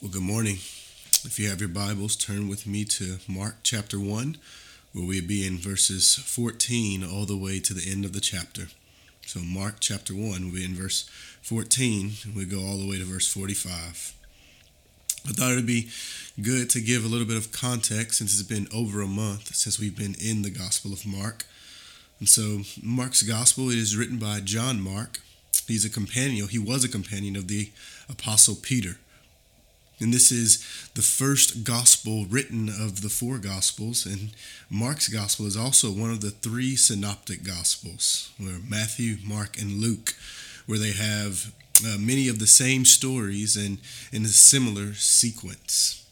Well, good morning. If you have your Bibles, turn with me to Mark chapter 1, where we'll be in verses 14 all the way to the end of the chapter. So, Mark chapter 1, we'll be in verse 14, and we go all the way to verse 45. I thought it would be good to give a little bit of context since it's been over a month since we've been in the Gospel of Mark. And so, Mark's Gospel it is written by John Mark. He's a companion, he was a companion of the Apostle Peter. And this is the first gospel written of the four gospels. And Mark's gospel is also one of the three synoptic gospels, where Matthew, Mark, and Luke, where they have uh, many of the same stories and in a similar sequence.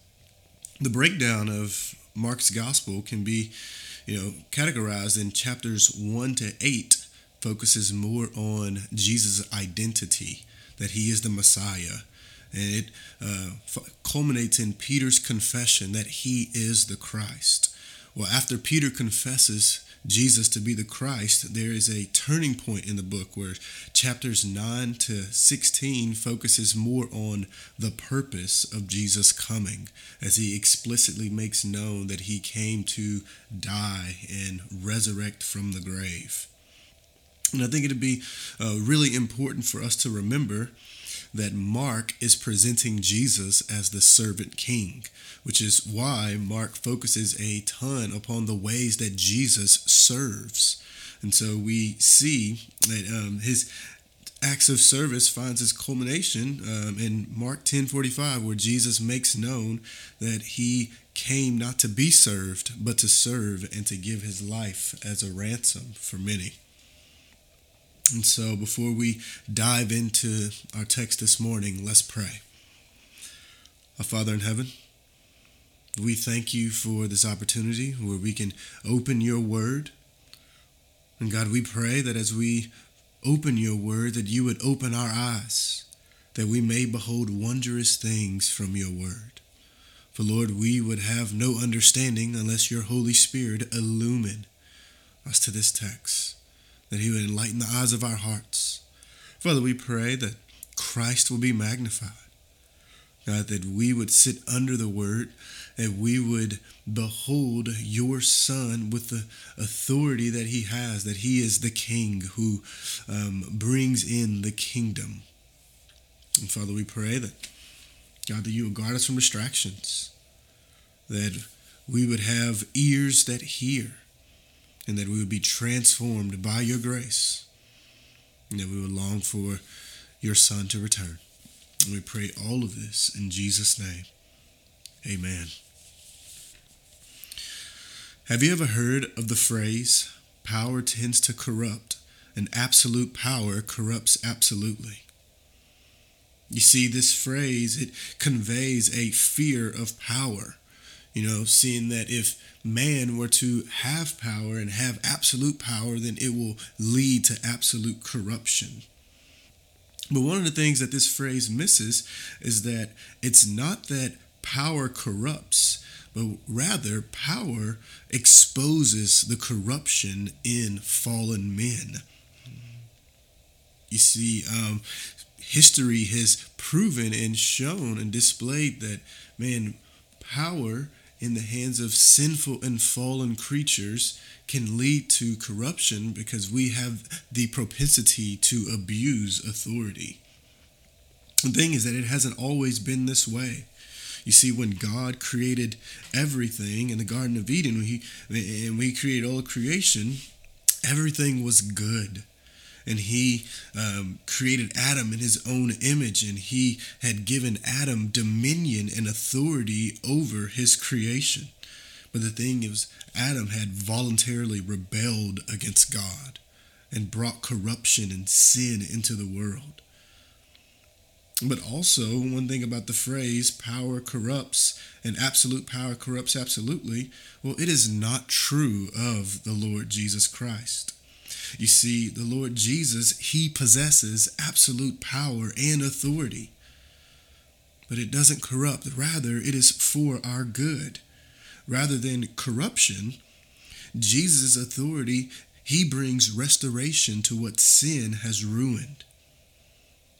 The breakdown of Mark's gospel can be, you know, categorized in chapters 1 to 8 focuses more on Jesus' identity, that he is the Messiah and it uh, culminates in Peter's confession that he is the Christ. Well, after Peter confesses Jesus to be the Christ, there is a turning point in the book where chapters 9 to 16 focuses more on the purpose of Jesus coming as he explicitly makes known that he came to die and resurrect from the grave. And I think it'd be uh, really important for us to remember that Mark is presenting Jesus as the servant king, which is why Mark focuses a ton upon the ways that Jesus serves. And so we see that um, his acts of service finds its culmination um, in Mark 10:45 where Jesus makes known that he came not to be served but to serve and to give his life as a ransom for many. And so, before we dive into our text this morning, let's pray. Our Father in heaven, we thank you for this opportunity where we can open your word. And God, we pray that as we open your word, that you would open our eyes, that we may behold wondrous things from your word. For Lord, we would have no understanding unless your Holy Spirit illumine us to this text that He would enlighten the eyes of our hearts. Father, we pray that Christ will be magnified. God, that we would sit under the word, that we would behold your Son with the authority that he has, that he is the King who um, brings in the kingdom. And Father, we pray that, God, that you would guard us from distractions, that we would have ears that hear, and that we would be transformed by your grace, and that we would long for your Son to return. And we pray all of this in Jesus' name. Amen. Have you ever heard of the phrase, power tends to corrupt, and absolute power corrupts absolutely? You see, this phrase, it conveys a fear of power you know, seeing that if man were to have power and have absolute power, then it will lead to absolute corruption. But one of the things that this phrase misses is that it's not that power corrupts, but rather power exposes the corruption in fallen men. You see, um, history has proven and shown and displayed that, man, power in the hands of sinful and fallen creatures can lead to corruption because we have the propensity to abuse authority. The thing is that it hasn't always been this way. You see, when God created everything in the Garden of Eden, he, and we created all creation, everything was good and he um, created Adam in his own image, and he had given Adam dominion and authority over his creation. But the thing is, Adam had voluntarily rebelled against God and brought corruption and sin into the world. But also, one thing about the phrase power corrupts and absolute power corrupts absolutely, well, it is not true of the Lord Jesus Christ. You see, the Lord Jesus, he possesses absolute power and authority. But it doesn't corrupt, rather, it is for our good. Rather than corruption, Jesus' authority, he brings restoration to what sin has ruined.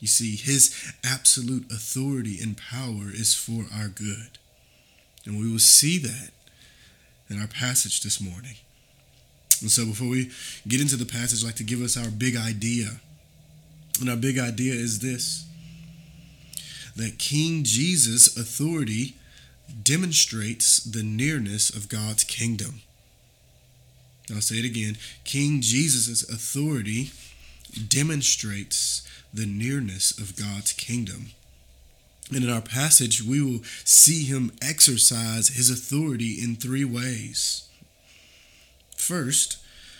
You see, his absolute authority and power is for our good. And we will see that in our passage this morning. And so before we get into the passage, I'd like to give us our big idea. And our big idea is this that King Jesus' authority demonstrates the nearness of God's kingdom. I'll say it again King Jesus' authority demonstrates the nearness of God's kingdom. And in our passage, we will see him exercise his authority in three ways. First,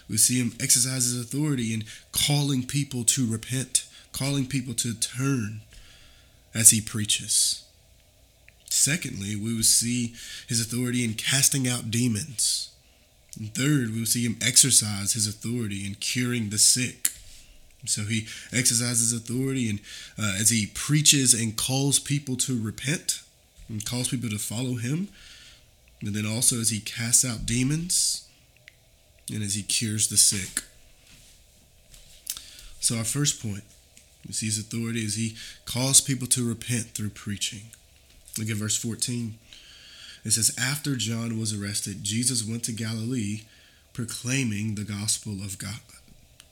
we see him exercise his authority in calling people to repent, calling people to turn as he preaches. Secondly, we will see his authority in casting out demons. And third, we will see him exercise his authority in curing the sick. So he exercises authority and uh, as he preaches and calls people to repent and calls people to follow him. And then also as he casts out demons and as he cures the sick. So our first point, we see his authority as he calls people to repent through preaching. Look at verse 14. It says, After John was arrested, Jesus went to Galilee proclaiming the gospel of God.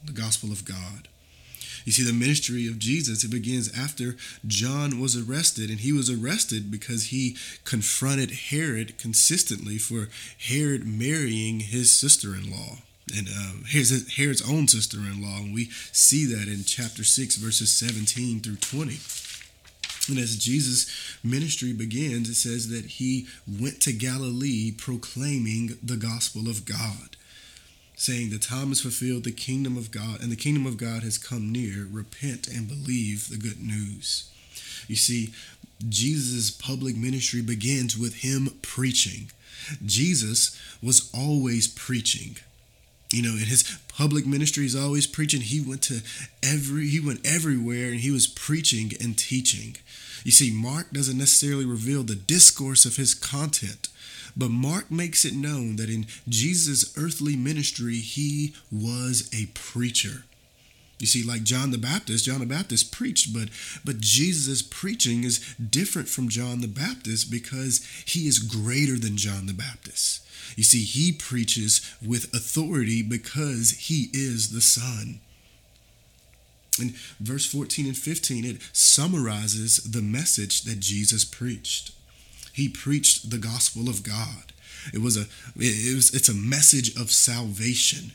The gospel of God. You see, the ministry of Jesus, it begins after John was arrested, and he was arrested because he confronted Herod consistently for Herod marrying his sister in law. And um, Herod's, Herod's own sister in law. And we see that in chapter 6, verses 17 through 20. And as Jesus' ministry begins, it says that he went to Galilee proclaiming the gospel of God, saying, The time is fulfilled, the kingdom of God, and the kingdom of God has come near. Repent and believe the good news. You see, Jesus' public ministry begins with him preaching. Jesus was always preaching. You know, in his public ministry, he's always preaching. He went to every, he went everywhere, and he was preaching and teaching. You see, Mark doesn't necessarily reveal the discourse of his content, but Mark makes it known that in Jesus' earthly ministry, he was a preacher. You see, like John the Baptist, John the Baptist preached, but but Jesus' preaching is different from John the Baptist because he is greater than John the Baptist. You see, he preaches with authority because he is the Son. In verse 14 and 15, it summarizes the message that Jesus preached. He preached the gospel of God. It was a it was it's a message of salvation.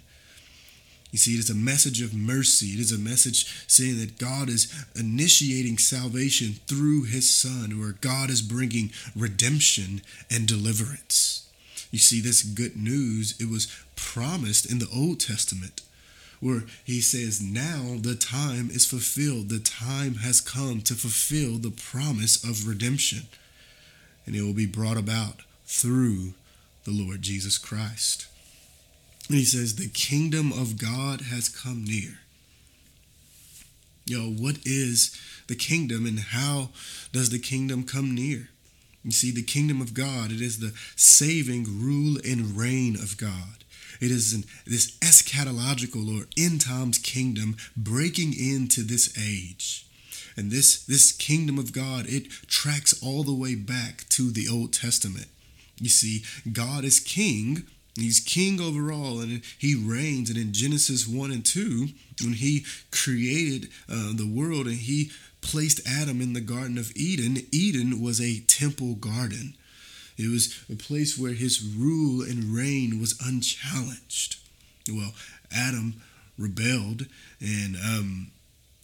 You see, it is a message of mercy. It is a message saying that God is initiating salvation through his son, where God is bringing redemption and deliverance. You see, this good news, it was promised in the Old Testament where he says, Now the time is fulfilled. The time has come to fulfill the promise of redemption. And it will be brought about through the Lord Jesus Christ. And he says, The kingdom of God has come near. Yo, what is the kingdom and how does the kingdom come near? You see, the kingdom of God, it is the saving rule and reign of God. It is an, this eschatological or end times kingdom breaking into this age. And this, this kingdom of God, it tracks all the way back to the Old Testament. You see, God is king. He's king over all, and he reigns. And in Genesis 1 and 2, when he created uh, the world and he placed Adam in the Garden of Eden, Eden was a temple garden. It was a place where his rule and reign was unchallenged. Well, Adam rebelled and um,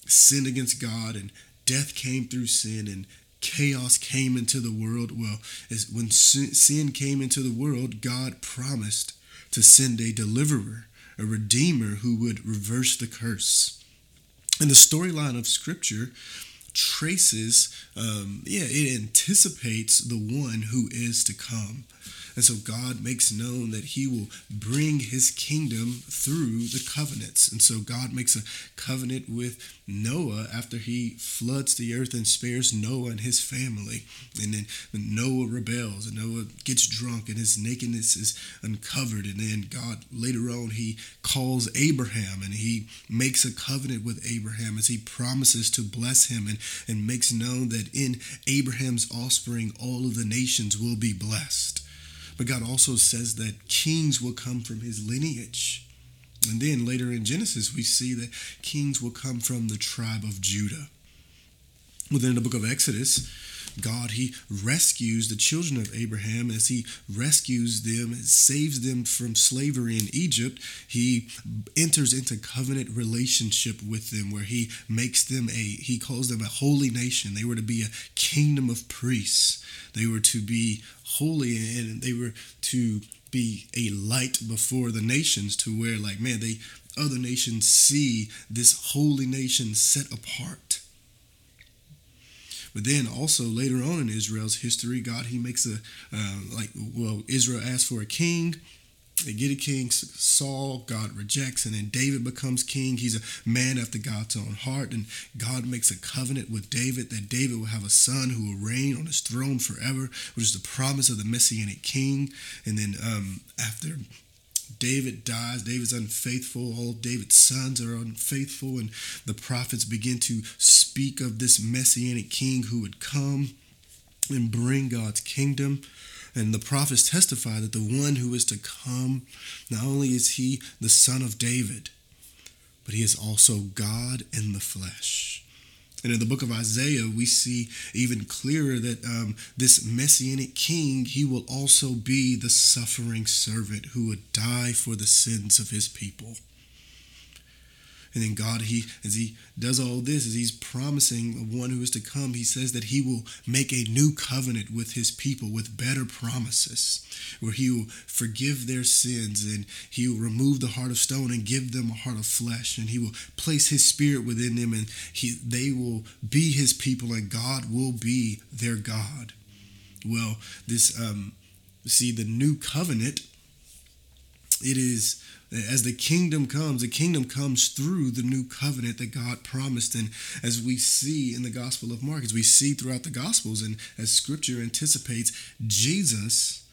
sinned against God, and death came through sin, and chaos came into the world. Well, as when sin came into the world, God promised to send a deliverer, a redeemer who would reverse the curse. And the storyline of Scripture traces, um, yeah, it anticipates the one who is to come. And so God makes known that he will bring his kingdom through the covenants. And so God makes a covenant with Noah after he floods the earth and spares Noah and his family. And then Noah rebels and Noah gets drunk and his nakedness is uncovered. And then God later on he calls Abraham and he makes a covenant with Abraham as he promises to bless him and, and makes known that in Abraham's offspring all of the nations will be blessed. But God also says that kings will come from his lineage. And then later in Genesis, we see that kings will come from the tribe of Judah. Within the book of Exodus, God, He rescues the children of Abraham as He rescues them, saves them from slavery in Egypt. He enters into covenant relationship with them where He makes them a, He calls them a holy nation. They were to be a kingdom of priests. They were to be holy and they were to be a light before the nations to where, like, man, they other nations see this holy nation set apart but then also later on in Israel's history, God he makes a uh, like well Israel asks for a king. They get a king, Saul, God rejects, and then David becomes king. He's a man after God's own heart, and God makes a covenant with David that David will have a son who will reign on his throne forever, which is the promise of the Messianic king. And then um, after David dies. David's unfaithful. All David's sons are unfaithful. And the prophets begin to speak of this messianic king who would come and bring God's kingdom. And the prophets testify that the one who is to come, not only is he the son of David, but he is also God in the flesh. And in the book of Isaiah, we see even clearer that um, this messianic king, he will also be the suffering servant who would die for the sins of his people. And then God, he as he does all this, as he's promising the one who is to come, he says that he will make a new covenant with his people with better promises, where he will forgive their sins and he will remove the heart of stone and give them a heart of flesh, and he will place his spirit within them, and he they will be his people, and God will be their God. Well, this um, see the new covenant. It is as the kingdom comes, the kingdom comes through the new covenant that God promised. And as we see in the Gospel of Mark, as we see throughout the Gospels, and as scripture anticipates, Jesus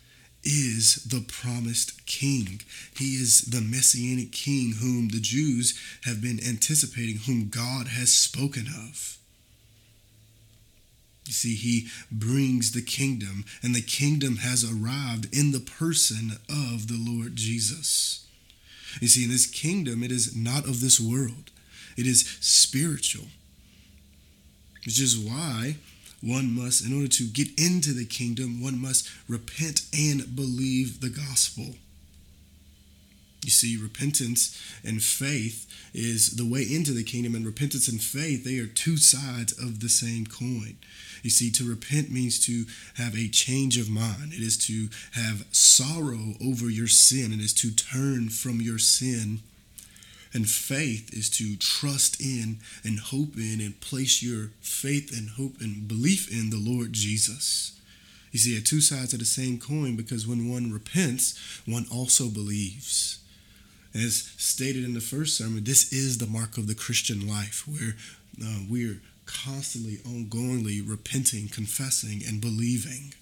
is the promised king. He is the messianic king whom the Jews have been anticipating, whom God has spoken of. You see, he brings the kingdom, and the kingdom has arrived in the person of the Lord Jesus. You see, in this kingdom, it is not of this world, it is spiritual. Which is why one must, in order to get into the kingdom, one must repent and believe the gospel. You see, repentance and faith is the way into the kingdom, and repentance and faith, they are two sides of the same coin. You see, to repent means to have a change of mind, it is to have sorrow over your sin, it is to turn from your sin. And faith is to trust in and hope in and place your faith and hope and belief in the Lord Jesus. You see, are two sides of the same coin because when one repents, one also believes. As stated in the first sermon, this is the mark of the Christian life, where uh, we're constantly, ongoingly repenting, confessing, and believing.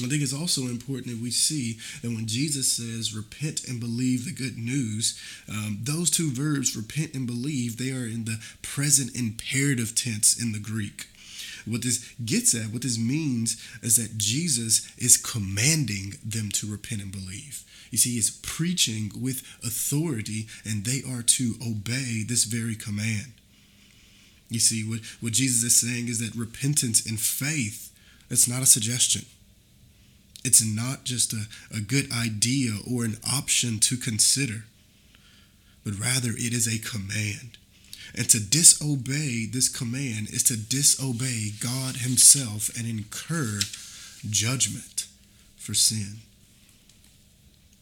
I think it's also important that we see that when Jesus says repent and believe the good news, um, those two verbs, repent and believe, they are in the present imperative tense in the Greek. What this gets at, what this means, is that Jesus is commanding them to repent and believe. You see, he's preaching with authority, and they are to obey this very command. You see, what, what Jesus is saying is that repentance and faith, it's not a suggestion. It's not just a, a good idea or an option to consider, but rather it is a command. And to disobey this command is to disobey God Himself and incur judgment for sin.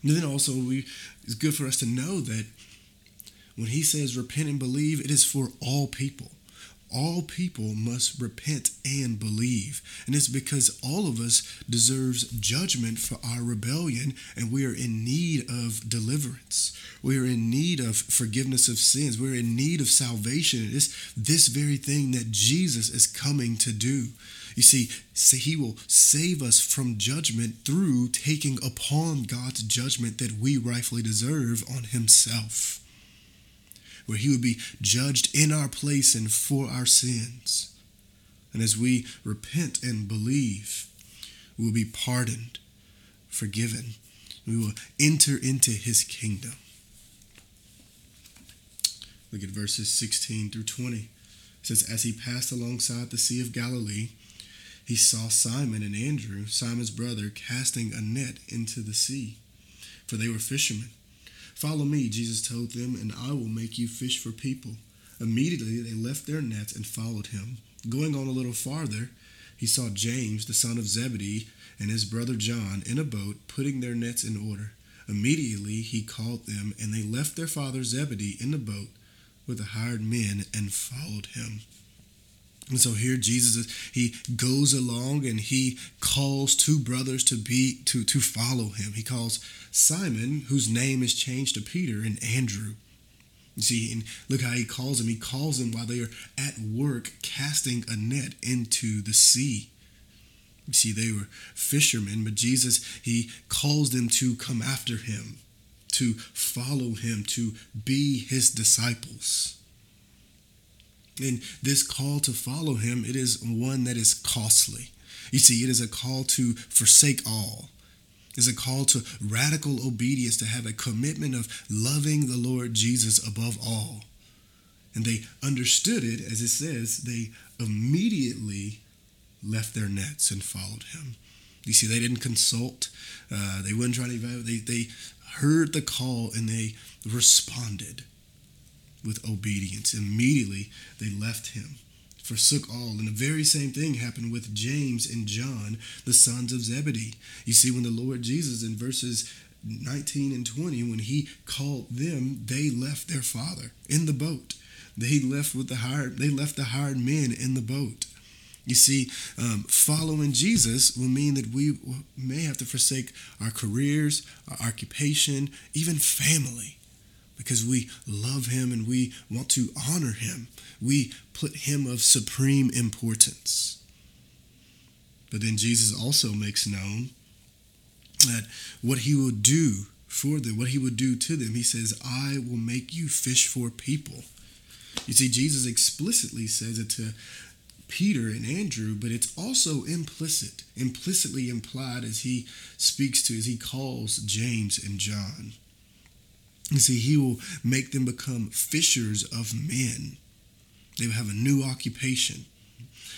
And then also, we, it's good for us to know that when He says repent and believe, it is for all people all people must repent and believe. And it's because all of us deserves judgment for our rebellion and we are in need of deliverance. We are in need of forgiveness of sins. We're in need of salvation. It's this very thing that Jesus is coming to do. You see, he will save us from judgment through taking upon God's judgment that we rightfully deserve on himself where he would be judged in our place and for our sins. And as we repent and believe, we will be pardoned, forgiven. We will enter into his kingdom. Look at verses 16 through 20. It says, As he passed alongside the Sea of Galilee, he saw Simon and Andrew, Simon's brother, casting a net into the sea, for they were fishermen. Follow me, Jesus told them, and I will make you fish for people. Immediately they left their nets and followed him. Going on a little farther, he saw James, the son of Zebedee, and his brother John in a boat putting their nets in order. Immediately he called them, and they left their father Zebedee in the boat with the hired men and followed him. And so here Jesus he goes along and he calls two brothers to be to to follow him. He calls Simon, whose name is changed to Peter, and Andrew. You see, and look how he calls them. He calls them while they are at work casting a net into the sea. You see, they were fishermen, but Jesus, he calls them to come after him, to follow him, to be his disciples. And this call to follow him, it is one that is costly. You see, it is a call to forsake all. It's a call to radical obedience, to have a commitment of loving the Lord Jesus above all. And they understood it, as it says, they immediately left their nets and followed him. You see, they didn't consult. Uh, they wouldn't try to evaluate. They, they heard the call and they responded with obedience. Immediately they left him, forsook all. And the very same thing happened with James and John, the sons of Zebedee. You see, when the Lord Jesus in verses 19 and 20, when he called them, they left their father in the boat. They left with the hired, they left the hired men in the boat. You see, um, following Jesus will mean that we may have to forsake our careers, our occupation, even family because we love him and we want to honor him. We put him of supreme importance. But then Jesus also makes known that what he will do for them, what he would do to them, he says, I will make you fish for people. You see, Jesus explicitly says it to Peter and Andrew, but it's also implicit, implicitly implied as he speaks to, as he calls James and John. You see, he will make them become fishers of men. They will have a new occupation.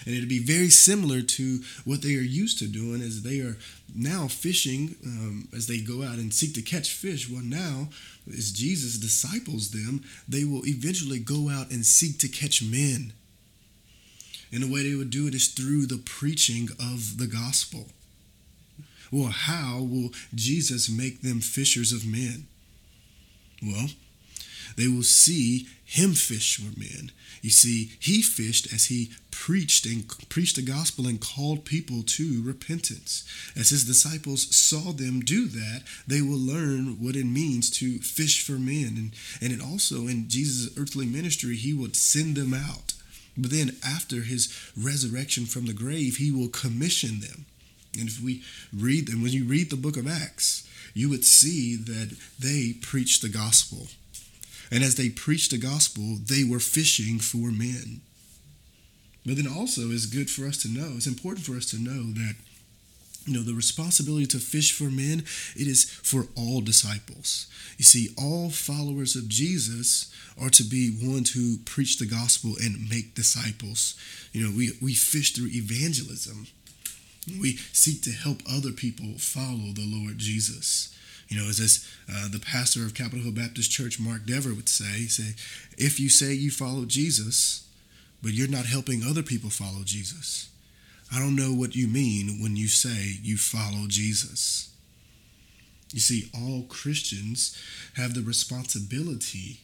And it'll be very similar to what they are used to doing as they are now fishing um, as they go out and seek to catch fish. Well, now, as Jesus disciples them, they will eventually go out and seek to catch men. And the way they would do it is through the preaching of the gospel. Well, how will Jesus make them fishers of men? Well, they will see him fish for men. You see, he fished as he preached and preached the gospel and called people to repentance. As his disciples saw them do that, they will learn what it means to fish for men. And, and it also, in Jesus' earthly ministry, he would send them out. But then after his resurrection from the grave, he will commission them. And if we read them, when you read the book of Acts, you would see that they preached the gospel. And as they preached the gospel, they were fishing for men. But then also it's good for us to know, it's important for us to know that you know the responsibility to fish for men it is for all disciples you see all followers of jesus are to be ones who preach the gospel and make disciples you know we we fish through evangelism we seek to help other people follow the Lord Jesus. You know, as this, uh, the pastor of Capitol Hill Baptist Church, Mark Dever, would say, say, if you say you follow Jesus, but you're not helping other people follow Jesus, I don't know what you mean when you say you follow Jesus. You see, all Christians have the responsibility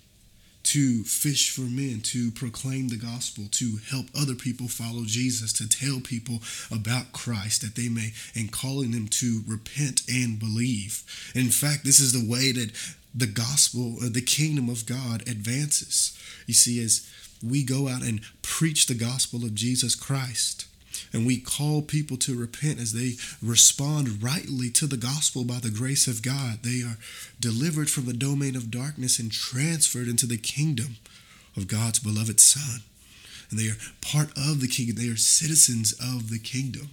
to fish for men, to proclaim the gospel, to help other people follow Jesus, to tell people about Christ that they may, and calling them to repent and believe. in fact, this is the way that the gospel, uh, the kingdom of God advances. You see, as we go out and preach the gospel of Jesus Christ, and we call people to repent as they respond rightly to the gospel by the grace of God. They are delivered from the domain of darkness and transferred into the kingdom of God's beloved Son. And they are part of the kingdom, they are citizens of the kingdom.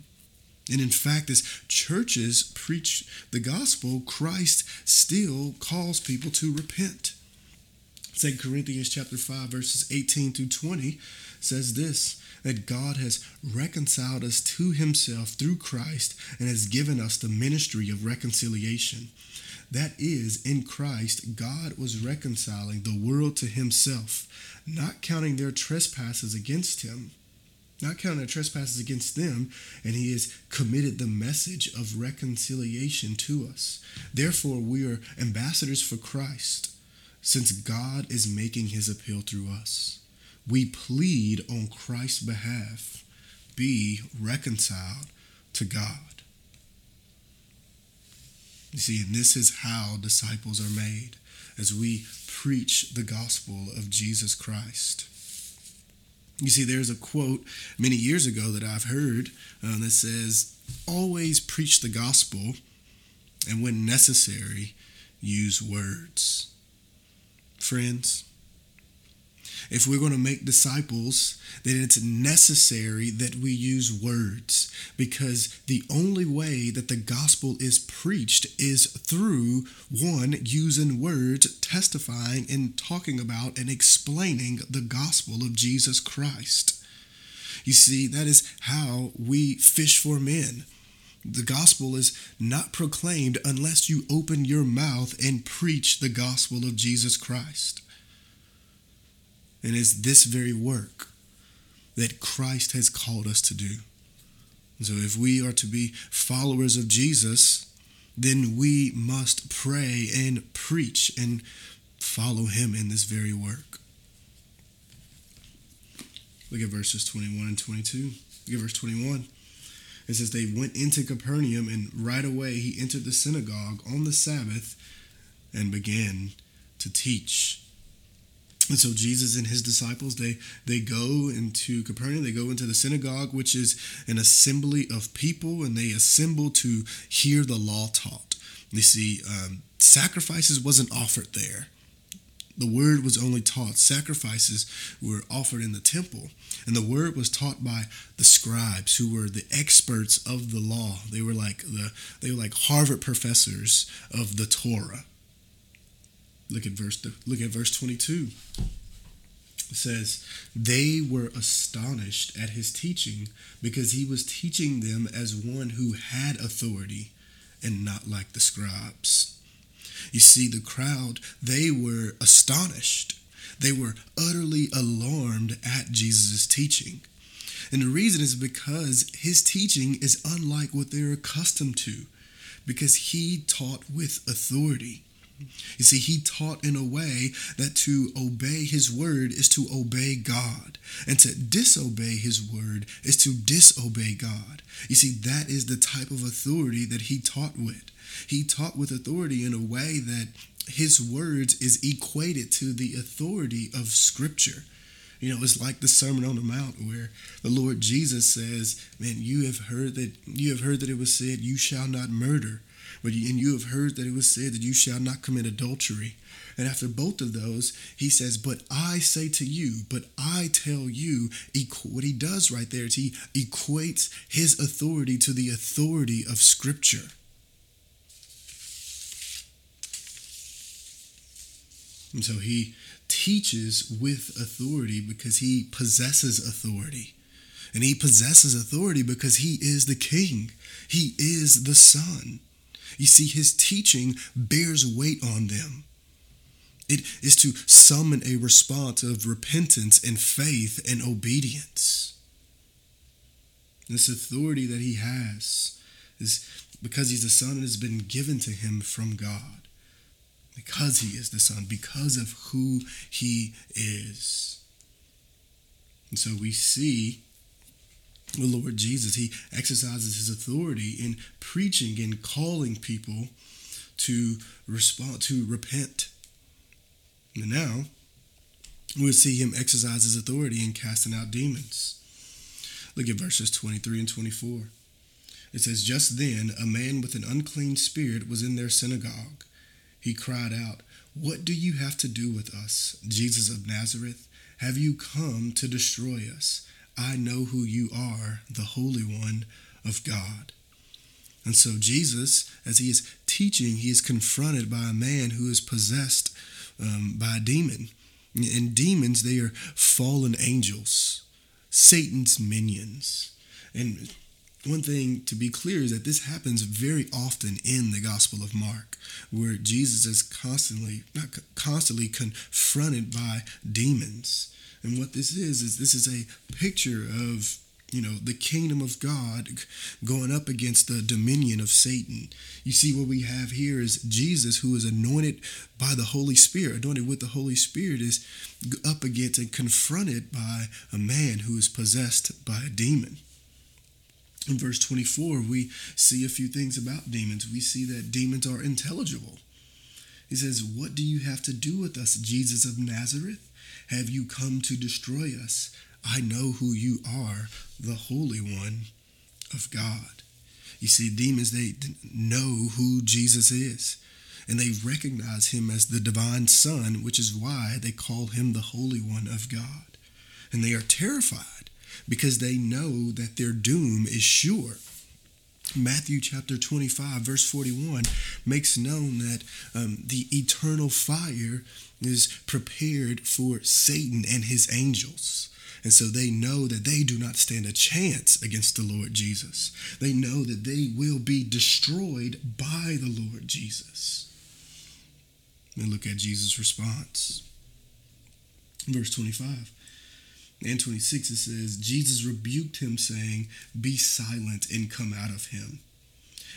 And in fact, as churches preach the gospel, Christ still calls people to repent. 2 Corinthians chapter 5 verses 18 through 20 says this that God has reconciled us to himself through Christ and has given us the ministry of reconciliation. That is, in Christ, God was reconciling the world to himself, not counting their trespasses against him, not counting their trespasses against them, and he has committed the message of reconciliation to us. Therefore, we are ambassadors for Christ, since God is making his appeal through us we plead on Christ's behalf be reconciled to God. You see, and this is how disciples are made as we preach the gospel of Jesus Christ. You see, there's a quote many years ago that I've heard uh, that says, Always preach the gospel, and when necessary, use words. Friends, if we're going to make disciples, then it's necessary that we use words because the only way that the gospel is preached is through one, using words, testifying and talking about and explaining the gospel of Jesus Christ. You see, that is how we fish for men. The gospel is not proclaimed unless you open your mouth and preach the gospel of Jesus Christ. And it's this very work that Christ has called us to do. And so if we are to be followers of Jesus, then we must pray and preach and follow him in this very work. Look at verses 21 and 22. Look at verse 21. It says, They went into Capernaum, and right away he entered the synagogue on the Sabbath and began to teach. And so Jesus and his disciples, they they go into Capernaum, they go into the synagogue, which is an assembly of people, and they assemble to hear the law taught. You see, um, sacrifices wasn't offered there. The word was only taught. Sacrifices were offered in the temple, and the word was taught by the scribes, who were the experts of the law. They were like the they were like Harvard professors of the Torah. Look at verse look at verse 22. It says, They were astonished at his teaching because he was teaching them as one who had authority and not like the scribes. You see, the crowd, they were astonished. They were utterly alarmed at Jesus' teaching. And the reason is because his teaching is unlike what they're accustomed to, because he taught with authority. You see, he taught in a way that to obey his word is to obey God, and to disobey his word is to disobey God. You see, that is the type of authority that he taught with. He taught with authority in a way that his words is equated to the authority of Scripture. You know, it's like the Sermon on the Mount where the Lord Jesus says, Man, you have heard that you have heard that it was said, You shall not murder. But and you have heard that it was said that you shall not commit adultery. And after both of those, he says, But I say to you, but I tell you, what he does right there is he equates his authority to the authority of Scripture. And so he teaches with authority because he possesses authority. And he possesses authority because he is the king, he is the son. You see, his teaching bears weight on them. It is to summon a response of repentance and faith and obedience. This authority that he has is because he's a son and has been given to him from God. because he is the Son, because of who he is. And so we see the Lord Jesus, he exercises his authority in preaching and calling people to respond, to repent. And now we'll see him exercise his authority in casting out demons. Look at verses 23 and 24. It says, Just then a man with an unclean spirit was in their synagogue. He cried out, What do you have to do with us, Jesus of Nazareth? Have you come to destroy us? I know who you are, the Holy One of God. And so, Jesus, as he is teaching, he is confronted by a man who is possessed um, by a demon. And demons, they are fallen angels, Satan's minions. And one thing to be clear is that this happens very often in the Gospel of Mark, where Jesus is constantly, not constantly confronted by demons. And what this is, is this is a picture of you know the kingdom of god going up against the dominion of satan. You see what we have here is jesus who is anointed by the holy spirit. Anointed with the holy spirit is up against and confronted by a man who is possessed by a demon. In verse 24 we see a few things about demons. We see that demons are intelligible. He says what do you have to do with us jesus of nazareth have you come to destroy us? I know who you are, the Holy One of God. You see, demons, they know who Jesus is, and they recognize him as the divine Son, which is why they call him the Holy One of God. And they are terrified because they know that their doom is sure. Matthew chapter 25, verse 41 makes known that um, the eternal fire is prepared for Satan and his angels. And so they know that they do not stand a chance against the Lord Jesus. They know that they will be destroyed by the Lord Jesus. And look at Jesus' response. Verse 25 and 26, it says, Jesus rebuked him, saying, Be silent and come out of him.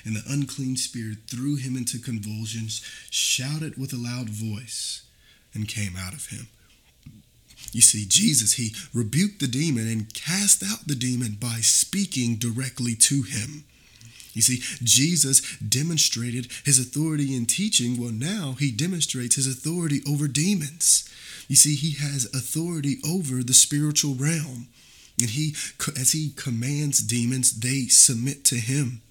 And the unclean spirit threw him into convulsions, shouted with a loud voice and came out of him. You see, Jesus, he rebuked the demon and cast out the demon by speaking directly to him. You see, Jesus demonstrated his authority in teaching. Well, now he demonstrates his authority over demons. You see, he has authority over the spiritual realm. And he, as he commands demons, they submit to him.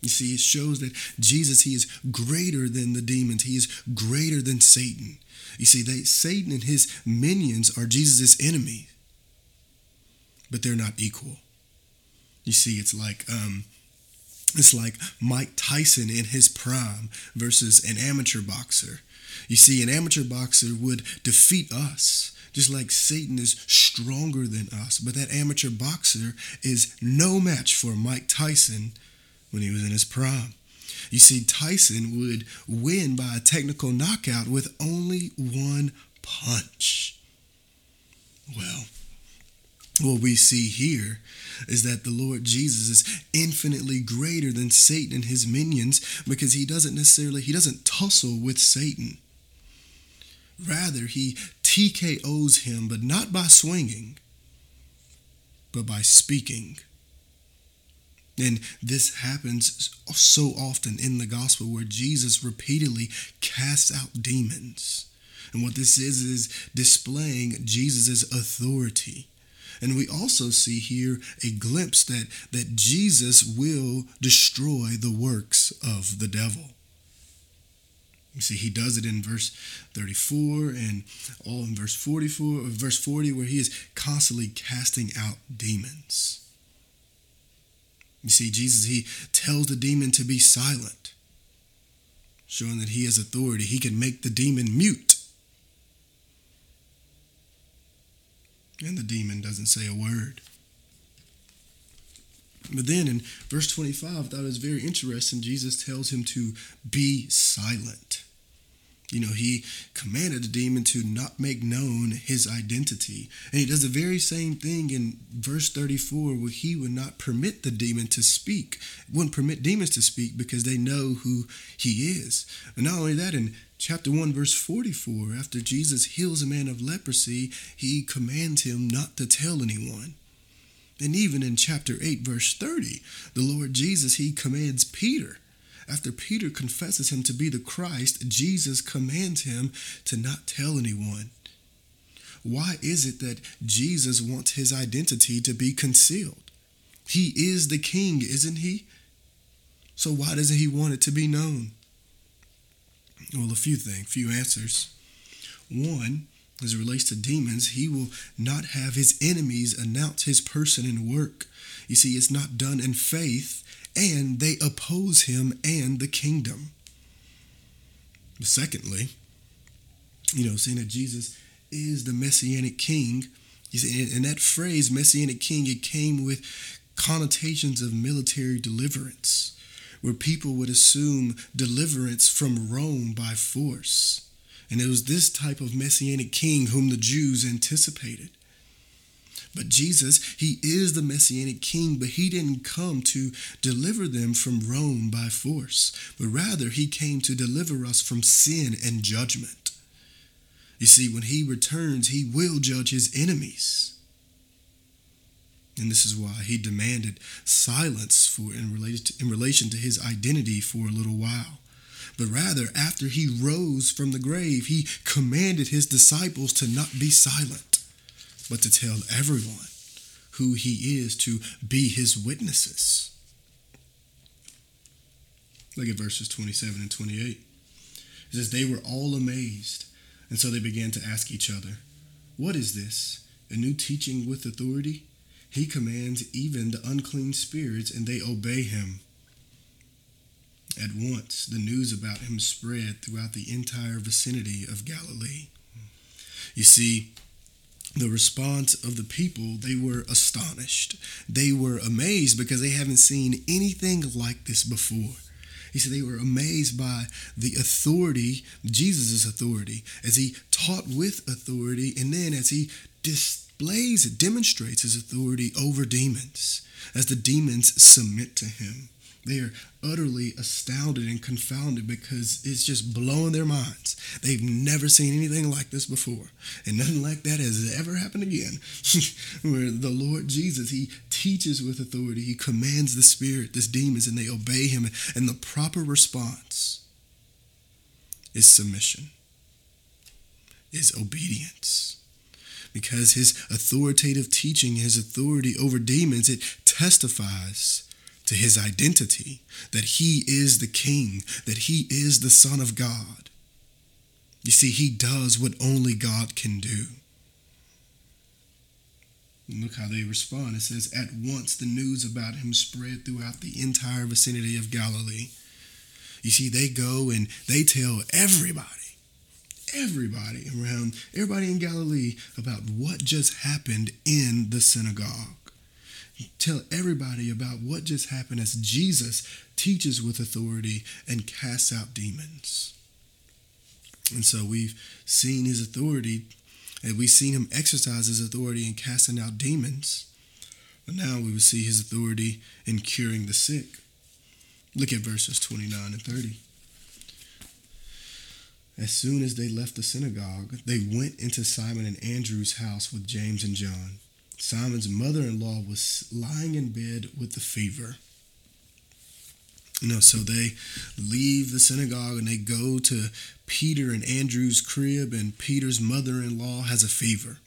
You see, it shows that Jesus, he is greater than the demons. He is greater than Satan. You see, they, Satan and his minions are Jesus' enemy, but they're not equal. You see, it's like um, it's like Mike Tyson in his prime versus an amateur boxer. You see, an amateur boxer would defeat us, just like Satan is stronger than us. But that amateur boxer is no match for Mike Tyson when he was in his prime. You see, Tyson would win by a technical knockout with only one punch. Well, what we see here is that the Lord Jesus is infinitely greater than Satan and his minions because he doesn't necessarily he doesn't tussle with Satan. Rather, he TKOs him, but not by swinging, but by speaking. And this happens so often in the gospel where Jesus repeatedly casts out demons. And what this is, is displaying Jesus' authority. And we also see here a glimpse that, that Jesus will destroy the works of the devil. You see, he does it in verse 34 and all in verse 44, verse 40, where he is constantly casting out demons. You see, Jesus, he tells the demon to be silent, showing that he has authority. He can make the demon mute. And the demon doesn't say a word. But then in verse 25, I thought it was very interesting. Jesus tells him to be silent. You know, he commanded the demon to not make known his identity. And he does the very same thing in verse 34, where he would not permit the demon to speak, wouldn't permit demons to speak because they know who he is. And not only that, in chapter 1, verse 44, after Jesus heals a man of leprosy, he commands him not to tell anyone. And even in chapter 8, verse 30, the Lord Jesus, he commands Peter. After Peter confesses him to be the Christ, Jesus commands him to not tell anyone. Why is it that Jesus wants his identity to be concealed? He is the king, isn't he? So why doesn't he want it to be known? Well, a few things, few answers. One, as it relates to demons, he will not have his enemies announce his person and work. You see, it's not done in faith, and they oppose him and the kingdom. Secondly, you know, seeing that Jesus is the messianic king, and that phrase, messianic king, it came with connotations of military deliverance where people would assume deliverance from Rome by force. And it was this type of messianic king whom the Jews anticipated. But Jesus, he is the messianic king, but he didn't come to deliver them from Rome by force, but rather he came to deliver us from sin and judgment. You see, when he returns, he will judge his enemies. And this is why he demanded silence for in relation to, in relation to his identity for a little while. But rather, after he rose from the grave, he commanded his disciples to not be silent, but to tell everyone who he is to be his witnesses. Look at verses 27 and 28. It says, They were all amazed, and so they began to ask each other, What is this? A new teaching with authority? He commands even the unclean spirits, and they obey him. At once, the news about him spread throughout the entire vicinity of Galilee. You see, the response of the people, they were astonished. They were amazed because they haven't seen anything like this before. He said they were amazed by the authority, Jesus' authority, as he taught with authority, and then as he displays, demonstrates his authority over demons as the demons submit to him. They are utterly astounded and confounded because it's just blowing their minds. They've never seen anything like this before. And nothing like that has ever happened again. Where the Lord Jesus, He teaches with authority, He commands the spirit, this demons, and they obey Him. And the proper response is submission, is obedience because his authoritative teaching, his authority over demons, it testifies to his identity that he is the king, that he is the Son of God. You see, he does what only God can do. And look how they respond. It says, At once the news about him spread throughout the entire vicinity of Galilee. You see, they go and they tell everybody everybody around, everybody in Galilee about what just happened in the synagogue. Tell everybody about what just happened as Jesus teaches with authority and casts out demons. And so we've seen his authority, and we've seen him exercise his authority in casting out demons. But now we will see his authority in curing the sick. Look at verses 29 and 30. As soon as they left the synagogue, they went into Simon and Andrew's house with James and John. Simon's mother in law was lying in bed with a fever. You know, so they leave the synagogue and they go to Peter and Andrew's crib, and Peter's mother in law has a fever.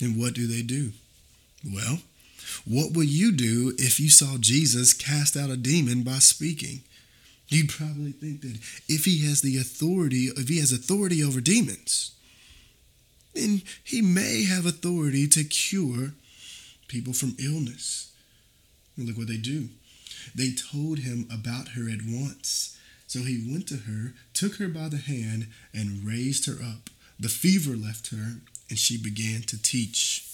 And what do they do? Well, what would you do if you saw Jesus cast out a demon by speaking? You'd probably think that if he has the authority, if he has authority over demons, then he may have authority to cure people from illness. And look what they do. They told him about her at once. So he went to her, took her by the hand, and raised her up. The fever left her, and she began to teach.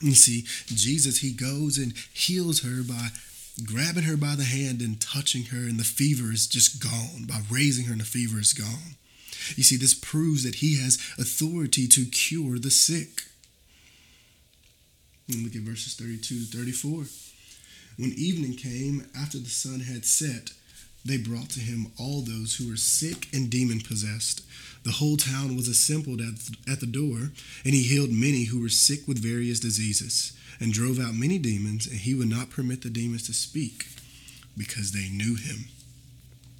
You see, Jesus, he goes and heals her by grabbing her by the hand and touching her, and the fever is just gone. By raising her, and the fever is gone. You see, this proves that he has authority to cure the sick. And look at verses 32 to 34. When evening came, after the sun had set, they brought to him all those who were sick and demon possessed. The whole town was assembled at, at the door, and he healed many who were sick with various diseases, and drove out many demons, and he would not permit the demons to speak, because they knew him.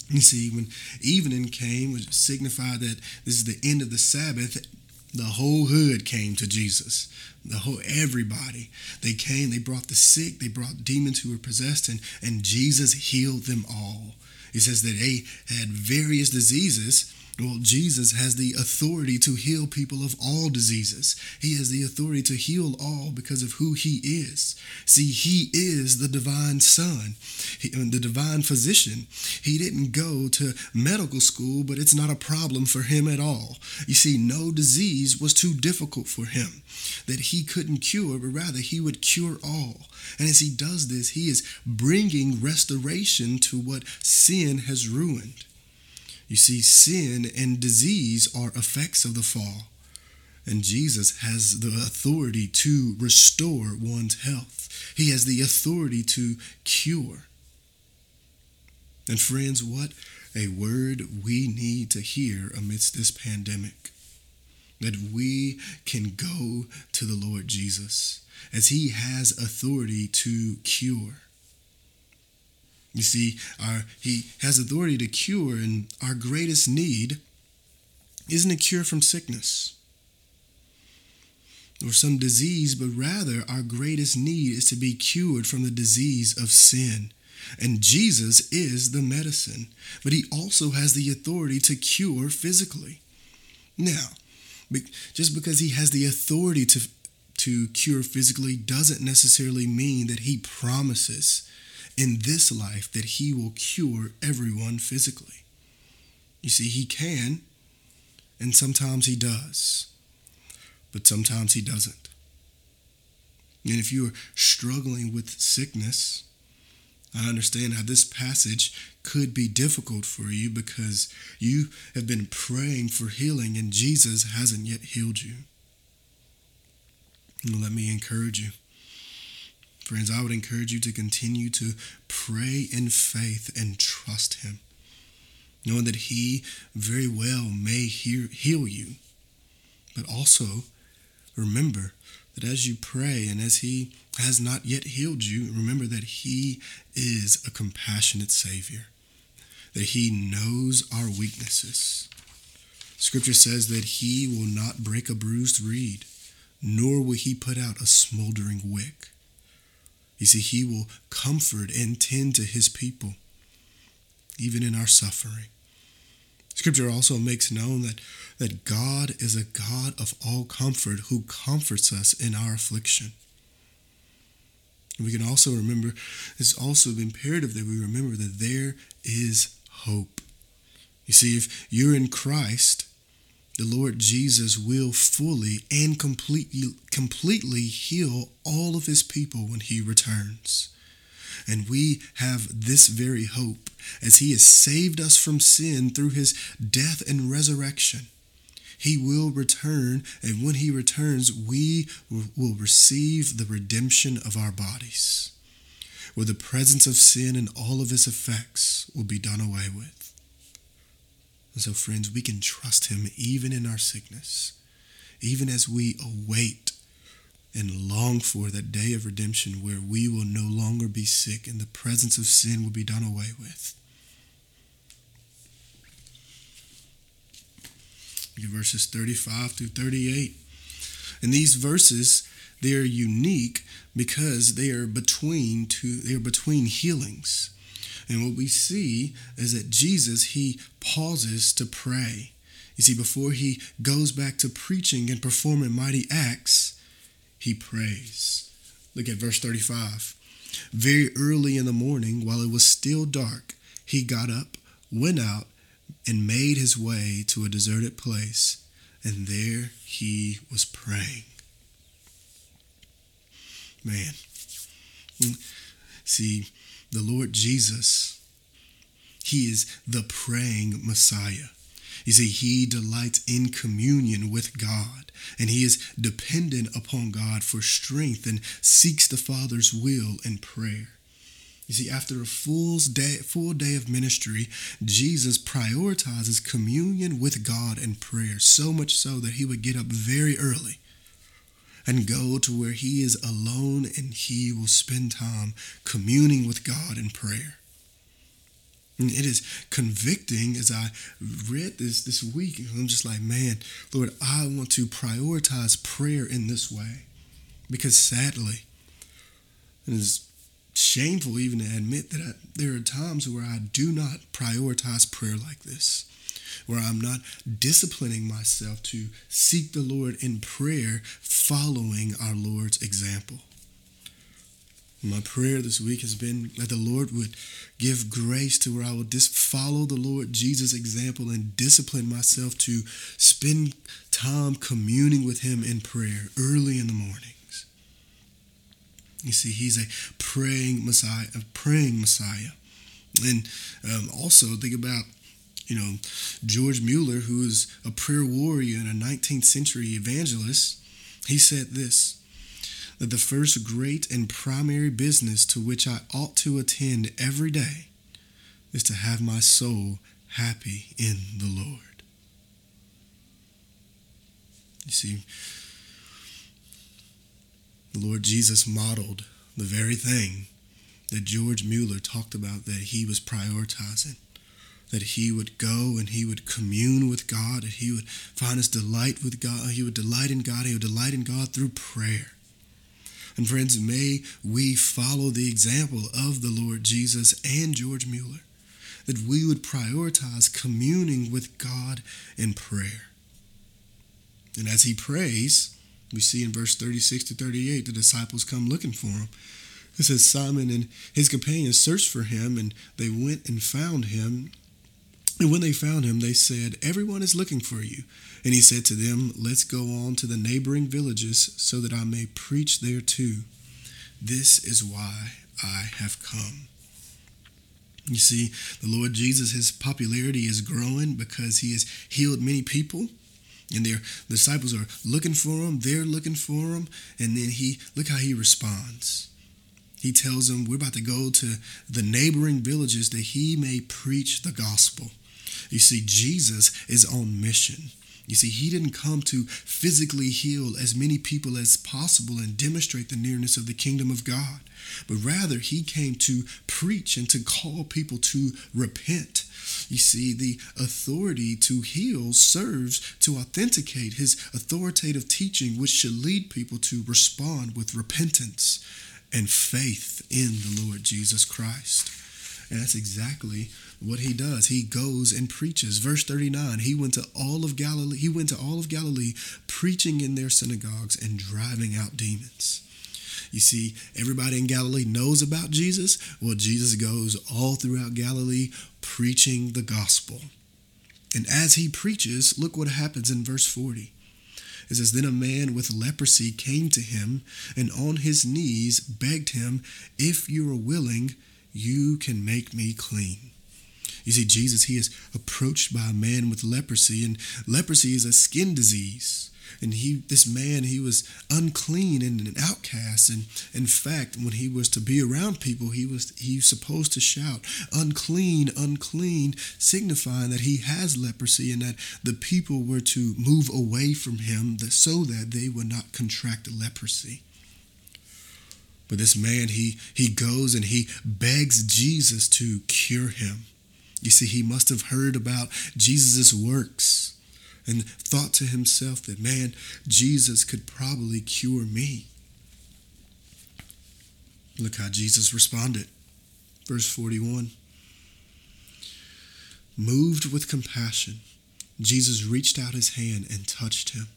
You see, when evening came, which signified that this is the end of the Sabbath, the whole hood came to Jesus. The whole everybody. They came, they brought the sick, they brought demons who were possessed, and, and Jesus healed them all. He says that they had various diseases well, Jesus has the authority to heal people of all diseases. He has the authority to heal all because of who he is. See, he is the divine son, he, uh, the divine physician. He didn't go to medical school, but it's not a problem for him at all. You see, no disease was too difficult for him that he couldn't cure, but rather he would cure all. And as he does this, he is bringing restoration to what sin has ruined. You see, sin and disease are effects of the fall. And Jesus has the authority to restore one's health, He has the authority to cure. And, friends, what a word we need to hear amidst this pandemic that we can go to the Lord Jesus as He has authority to cure. You see, our, he has authority to cure, and our greatest need isn't a cure from sickness or some disease, but rather our greatest need is to be cured from the disease of sin. And Jesus is the medicine, but he also has the authority to cure physically. Now, just because he has the authority to, to cure physically doesn't necessarily mean that he promises in this life that he will cure everyone physically. You see, he can, and sometimes he does, but sometimes he doesn't. And if you are struggling with sickness, I understand how this passage could be difficult for you because you have been praying for healing and Jesus hasn't yet healed you. Let me encourage you. Friends, I would encourage you to continue to pray in faith and trust Him, knowing that He very well may heal you. But also remember that as you pray and as He has not yet healed you, remember that He is a compassionate Savior, that He knows our weaknesses. Scripture says that He will not break a bruised reed, nor will He put out a smoldering wick. You see, He will comfort and tend to His people, even in our suffering. Scripture also makes known that, that God is a God of all comfort who comforts us in our affliction. And we can also remember, it's also imperative that we remember that there is hope. You see, if you're in Christ, the Lord Jesus will fully and completely, completely heal all of his people when he returns. And we have this very hope as he has saved us from sin through his death and resurrection. He will return, and when he returns, we will receive the redemption of our bodies, where the presence of sin and all of its effects will be done away with. And so, friends, we can trust Him even in our sickness, even as we await and long for that day of redemption where we will no longer be sick and the presence of sin will be done away with. Verses 35 through 38. And these verses, they are unique because they are between two, they are between healings. And what we see is that Jesus, he pauses to pray. You see, before he goes back to preaching and performing mighty acts, he prays. Look at verse 35. Very early in the morning, while it was still dark, he got up, went out, and made his way to a deserted place, and there he was praying. Man, hmm. see, the Lord Jesus. He is the praying Messiah. You see, he delights in communion with God, and he is dependent upon God for strength and seeks the Father's will in prayer. You see, after a full day, full day of ministry, Jesus prioritizes communion with God and prayer, so much so that he would get up very early and go to where he is alone and he will spend time communing with God in prayer. And it is convicting as I read this this week. I'm just like, man, Lord, I want to prioritize prayer in this way. Because sadly, it is shameful even to admit that I, there are times where I do not prioritize prayer like this, where I'm not disciplining myself to seek the Lord in prayer, following our Lord's example. My prayer this week has been that the Lord would give grace to where I will just follow the Lord Jesus' example and discipline myself to spend time communing with Him in prayer early in the mornings. You see, He's a praying Messiah, a praying Messiah, and um, also think about you know George Mueller, who is a prayer warrior and a 19th century evangelist. He said this that the first great and primary business to which I ought to attend every day is to have my soul happy in the Lord. You see, the Lord Jesus modeled the very thing that George Mueller talked about that he was prioritizing. That he would go and he would commune with God, that he would find his delight with God, he would delight in God, he would delight in God through prayer. And friends, may we follow the example of the Lord Jesus and George Mueller, that we would prioritize communing with God in prayer. And as he prays, we see in verse 36 to 38, the disciples come looking for him. It says Simon and his companions searched for him, and they went and found him. And when they found him, they said, Everyone is looking for you. And he said to them, Let's go on to the neighboring villages so that I may preach there too. This is why I have come. You see, the Lord Jesus, his popularity is growing because he has healed many people. And their disciples are looking for him, they're looking for him, and then he look how he responds. He tells them, We're about to go to the neighboring villages that he may preach the gospel. You see, Jesus is on mission. You see, he didn't come to physically heal as many people as possible and demonstrate the nearness of the kingdom of God, but rather he came to preach and to call people to repent. You see, the authority to heal serves to authenticate his authoritative teaching, which should lead people to respond with repentance and faith in the Lord Jesus Christ. And that's exactly what he does. He goes and preaches. Verse 39, he went to all of Galilee, he went to all of Galilee preaching in their synagogues and driving out demons. You see, everybody in Galilee knows about Jesus. Well, Jesus goes all throughout Galilee preaching the gospel. And as he preaches, look what happens in verse 40. It says, Then a man with leprosy came to him and on his knees begged him, If you are willing, you can make me clean. You see, Jesus, he is approached by a man with leprosy, and leprosy is a skin disease. And he, this man, he was unclean and an outcast. And in fact, when he was to be around people, he was he was supposed to shout, "Unclean, unclean," signifying that he has leprosy and that the people were to move away from him, so that they would not contract leprosy. But this man, he he goes and he begs Jesus to cure him. You see, he must have heard about Jesus' works and thought to himself that, man, Jesus could probably cure me. Look how Jesus responded. Verse 41. Moved with compassion, Jesus reached out his hand and touched him.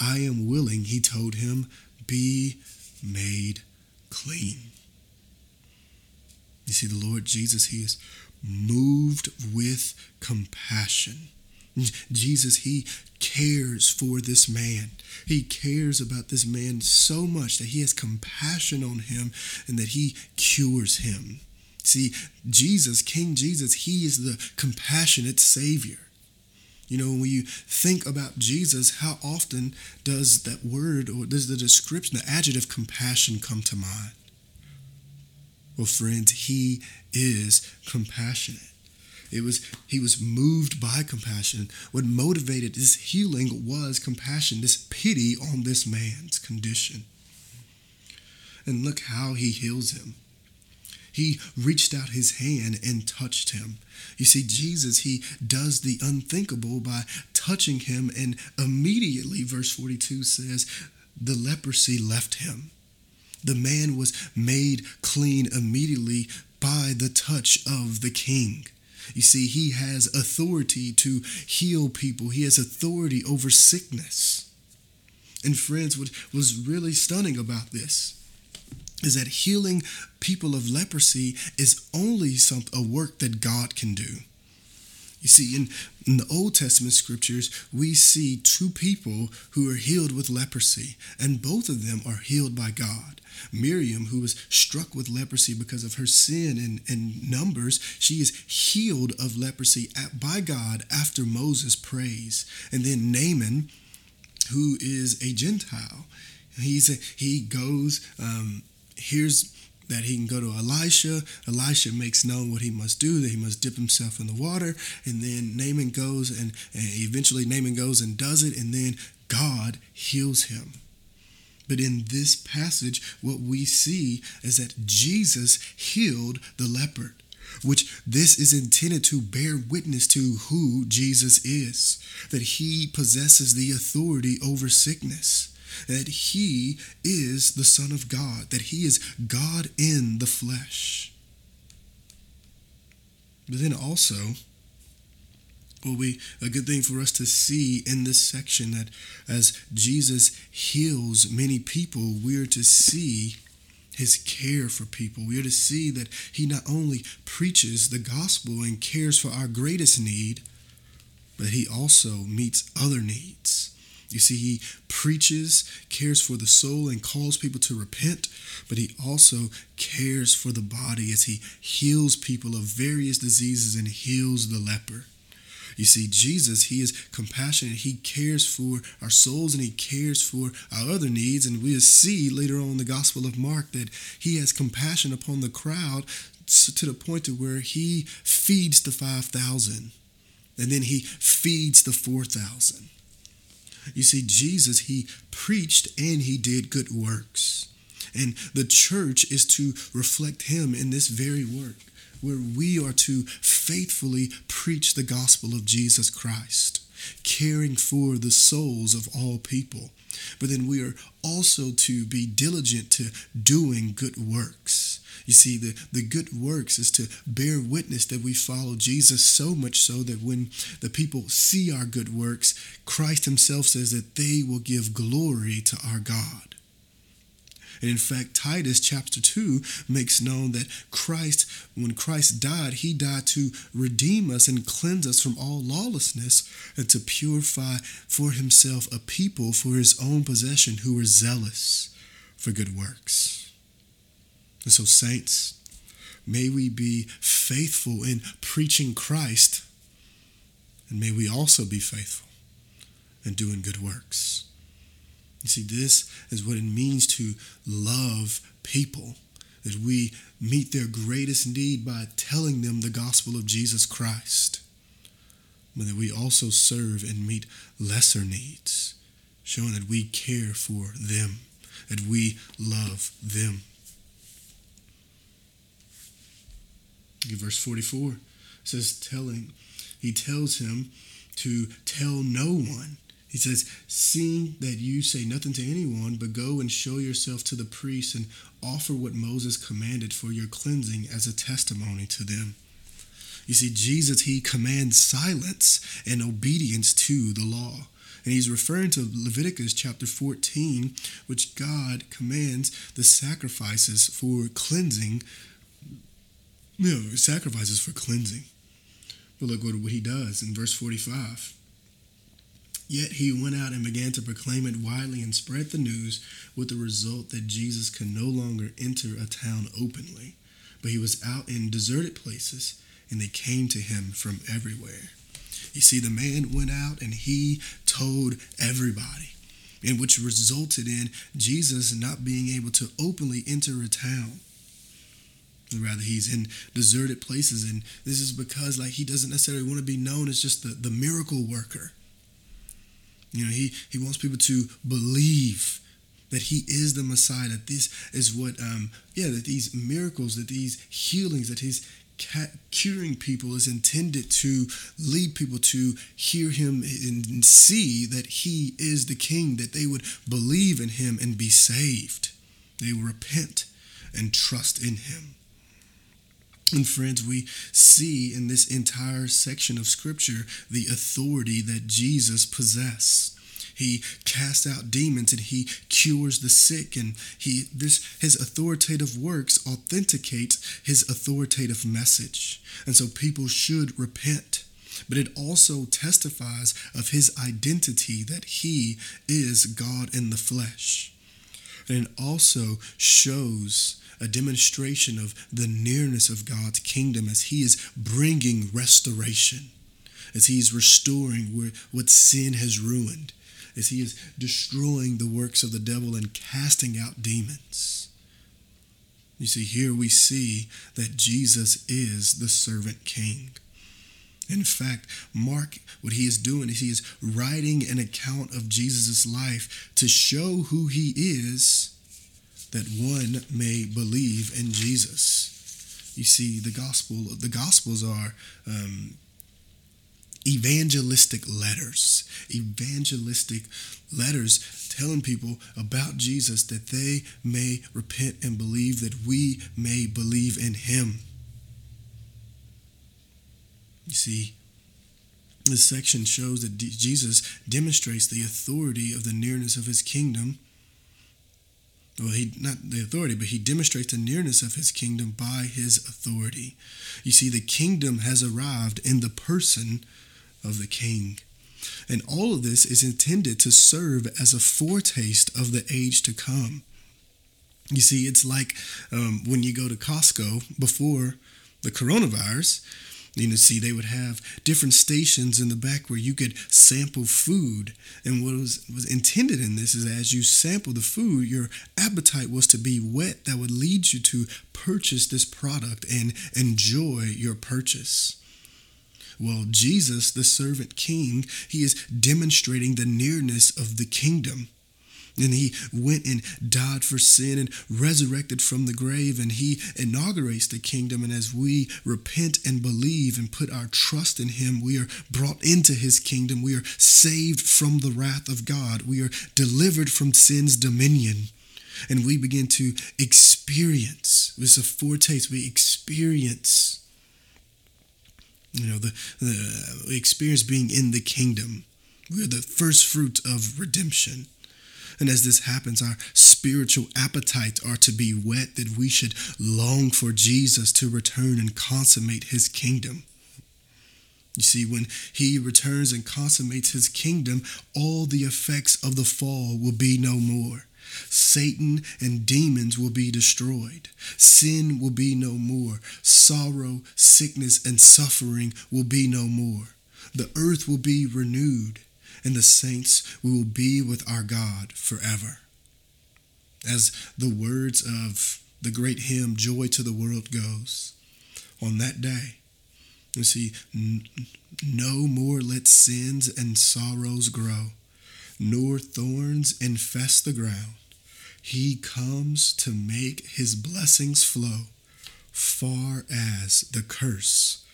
I am willing, he told him, be made clean. You see, the Lord Jesus, he is moved with compassion. Jesus, he cares for this man. He cares about this man so much that he has compassion on him and that he cures him. See, Jesus, King Jesus, he is the compassionate Savior. You know, when you think about Jesus, how often does that word or does the description, the adjective compassion come to mind? Well, friends, he is compassionate. It was he was moved by compassion. What motivated his healing was compassion, this pity on this man's condition. And look how he heals him. He reached out his hand and touched him. You see, Jesus, he does the unthinkable by touching him, and immediately, verse 42 says, the leprosy left him. The man was made clean immediately by the touch of the king. You see, he has authority to heal people, he has authority over sickness. And, friends, what was really stunning about this is that healing people of leprosy is only some, a work that God can do. You see, in, in the Old Testament scriptures, we see two people who are healed with leprosy, and both of them are healed by God. Miriam, who was struck with leprosy because of her sin and, numbers, she is healed of leprosy at, by God after Moses prays. And then Naaman, who is a Gentile, he's a, he goes, um, here's that he can go to Elisha. Elisha makes known what he must do, that he must dip himself in the water. And then Naaman goes and, and eventually Naaman goes and does it. And then God heals him. But in this passage, what we see is that Jesus healed the leopard, which this is intended to bear witness to who Jesus is, that he possesses the authority over sickness that he is the Son of God, that he is God in the flesh. But then also, will be a good thing for us to see in this section that as Jesus heals many people, we're to see his care for people. We are to see that he not only preaches the gospel and cares for our greatest need, but he also meets other needs. You see, he preaches, cares for the soul, and calls people to repent, but he also cares for the body as he heals people of various diseases and heals the leper. You see, Jesus, he is compassionate. He cares for our souls and he cares for our other needs. And we'll see later on in the Gospel of Mark that he has compassion upon the crowd to the point to where he feeds the 5,000 and then he feeds the 4,000. You see, Jesus, he preached and he did good works. And the church is to reflect him in this very work, where we are to faithfully preach the gospel of Jesus Christ, caring for the souls of all people. But then we are also to be diligent to doing good works you see, the, the good works is to bear witness that we follow Jesus so much so that when the people see our good works, Christ Himself says that they will give glory to our God. And in fact, Titus chapter 2 makes known that Christ, when Christ died, he died to redeem us and cleanse us from all lawlessness and to purify for himself a people for his own possession who are zealous for good works. And so, saints, may we be faithful in preaching Christ, and may we also be faithful in doing good works. You see, this is what it means to love people, that we meet their greatest need by telling them the gospel of Jesus Christ, but that we also serve and meet lesser needs, showing that we care for them, that we love them. Verse 44 says telling he tells him to tell no one. He says seeing that you say nothing to anyone but go and show yourself to the priests and offer what moses commanded for your cleansing as a testimony to them. You see jesus he commands silence and obedience to the law. And he's referring to Leviticus chapter 14, which God commands the sacrifices for cleansing you know, sacrifices for cleansing. But look what, what he does in verse 45. Yet he went out and began to proclaim it widely and spread the news with the result that Jesus could no longer enter a town openly, but he was out in deserted places and they came to him from everywhere. You see, the man went out and he told everybody, and which resulted in Jesus not being able to openly enter a town. Rather he's in deserted places. And this is because like he doesn't necessarily want to be known as just the, the miracle worker. You know he he wants people to believe that he is the messiah that this is what um yeah that these miracles that these healings that he's curing people is intended to lead people to hear him and see that he is the king that they would believe in him and be saved. They repent and trust in him and friends, we see in this entire section of scripture the authority that Jesus possessed. He casts out demons and he cures the sick and he this his authoritative works authenticate his authoritative message. And so people should repent. But it also testifies of his identity that he is God in the flesh. And it also shows a demonstration of the nearness of God's kingdom as He is bringing restoration, as He is restoring what sin has ruined, as He is destroying the works of the devil and casting out demons. You see, here we see that Jesus is the servant king. In fact, Mark, what he is doing is he is writing an account of Jesus' life to show who he is that one may believe in Jesus. You see, the gospel, the gospels are um, evangelistic letters, evangelistic letters telling people about Jesus that they may repent and believe, that we may believe in him. You see, this section shows that Jesus demonstrates the authority of the nearness of his kingdom well, he not the authority, but he demonstrates the nearness of his kingdom by his authority. You see, the kingdom has arrived in the person of the king. And all of this is intended to serve as a foretaste of the age to come. You see, it's like um, when you go to Costco before the coronavirus, you know, see, they would have different stations in the back where you could sample food. And what was, was intended in this is as you sample the food, your appetite was to be whet that would lead you to purchase this product and enjoy your purchase. Well, Jesus, the servant king, he is demonstrating the nearness of the kingdom. And he went and died for sin and resurrected from the grave, and he inaugurates the kingdom. And as we repent and believe and put our trust in him, we are brought into his kingdom. We are saved from the wrath of God. We are delivered from sin's dominion. And we begin to experience, this is a foretaste, we experience, you know, the, the experience being in the kingdom. We're the first fruit of redemption. And as this happens, our spiritual appetites are to be whet, that we should long for Jesus to return and consummate his kingdom. You see, when he returns and consummates his kingdom, all the effects of the fall will be no more. Satan and demons will be destroyed. Sin will be no more. Sorrow, sickness, and suffering will be no more. The earth will be renewed and the saints, we will be with our God forever. As the words of the great hymn, Joy to the World, goes, on that day, you see, no more let sins and sorrows grow, nor thorns infest the ground. He comes to make his blessings flow far as the curse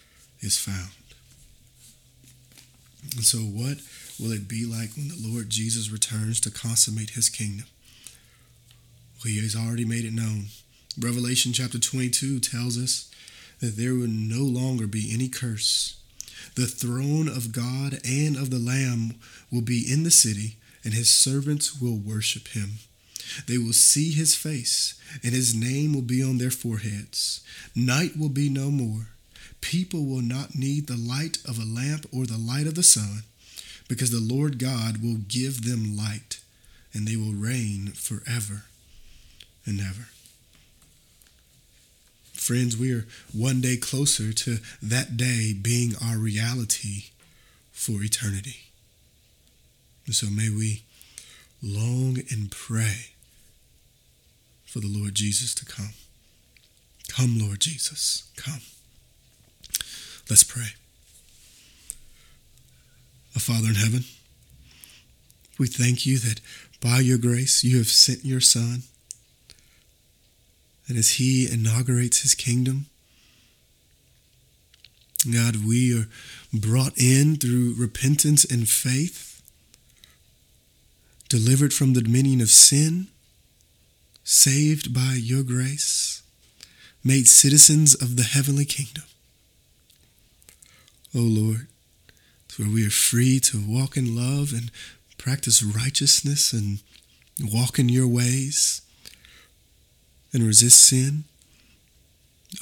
is found. And so, what will it be like when the Lord Jesus returns to consummate his kingdom? Well, he has already made it known. Revelation chapter 22 tells us that there will no longer be any curse. The throne of God and of the Lamb will be in the city, and his servants will worship him. They will see his face, and his name will be on their foreheads. Night will be no more. People will not need the light of a lamp or the light of the sun because the Lord God will give them light and they will reign forever and ever. Friends, we are one day closer to that day being our reality for eternity. And so may we long and pray for the Lord Jesus to come. Come, Lord Jesus, come. Let's pray. Our Father in heaven, we thank you that by your grace you have sent your Son. And as he inaugurates his kingdom, God, we are brought in through repentance and faith, delivered from the dominion of sin, saved by your grace, made citizens of the heavenly kingdom. O oh Lord, where we are free to walk in love and practice righteousness and walk in your ways and resist sin.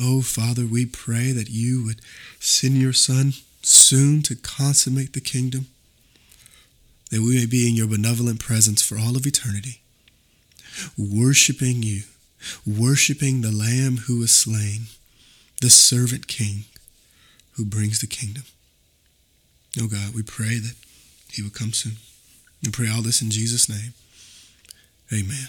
Oh, Father, we pray that you would send your Son soon to consummate the kingdom, that we may be in your benevolent presence for all of eternity, worshiping you, worshiping the Lamb who was slain, the servant King who brings the kingdom. Oh God, we pray that he would come soon. We pray all this in Jesus' name. Amen.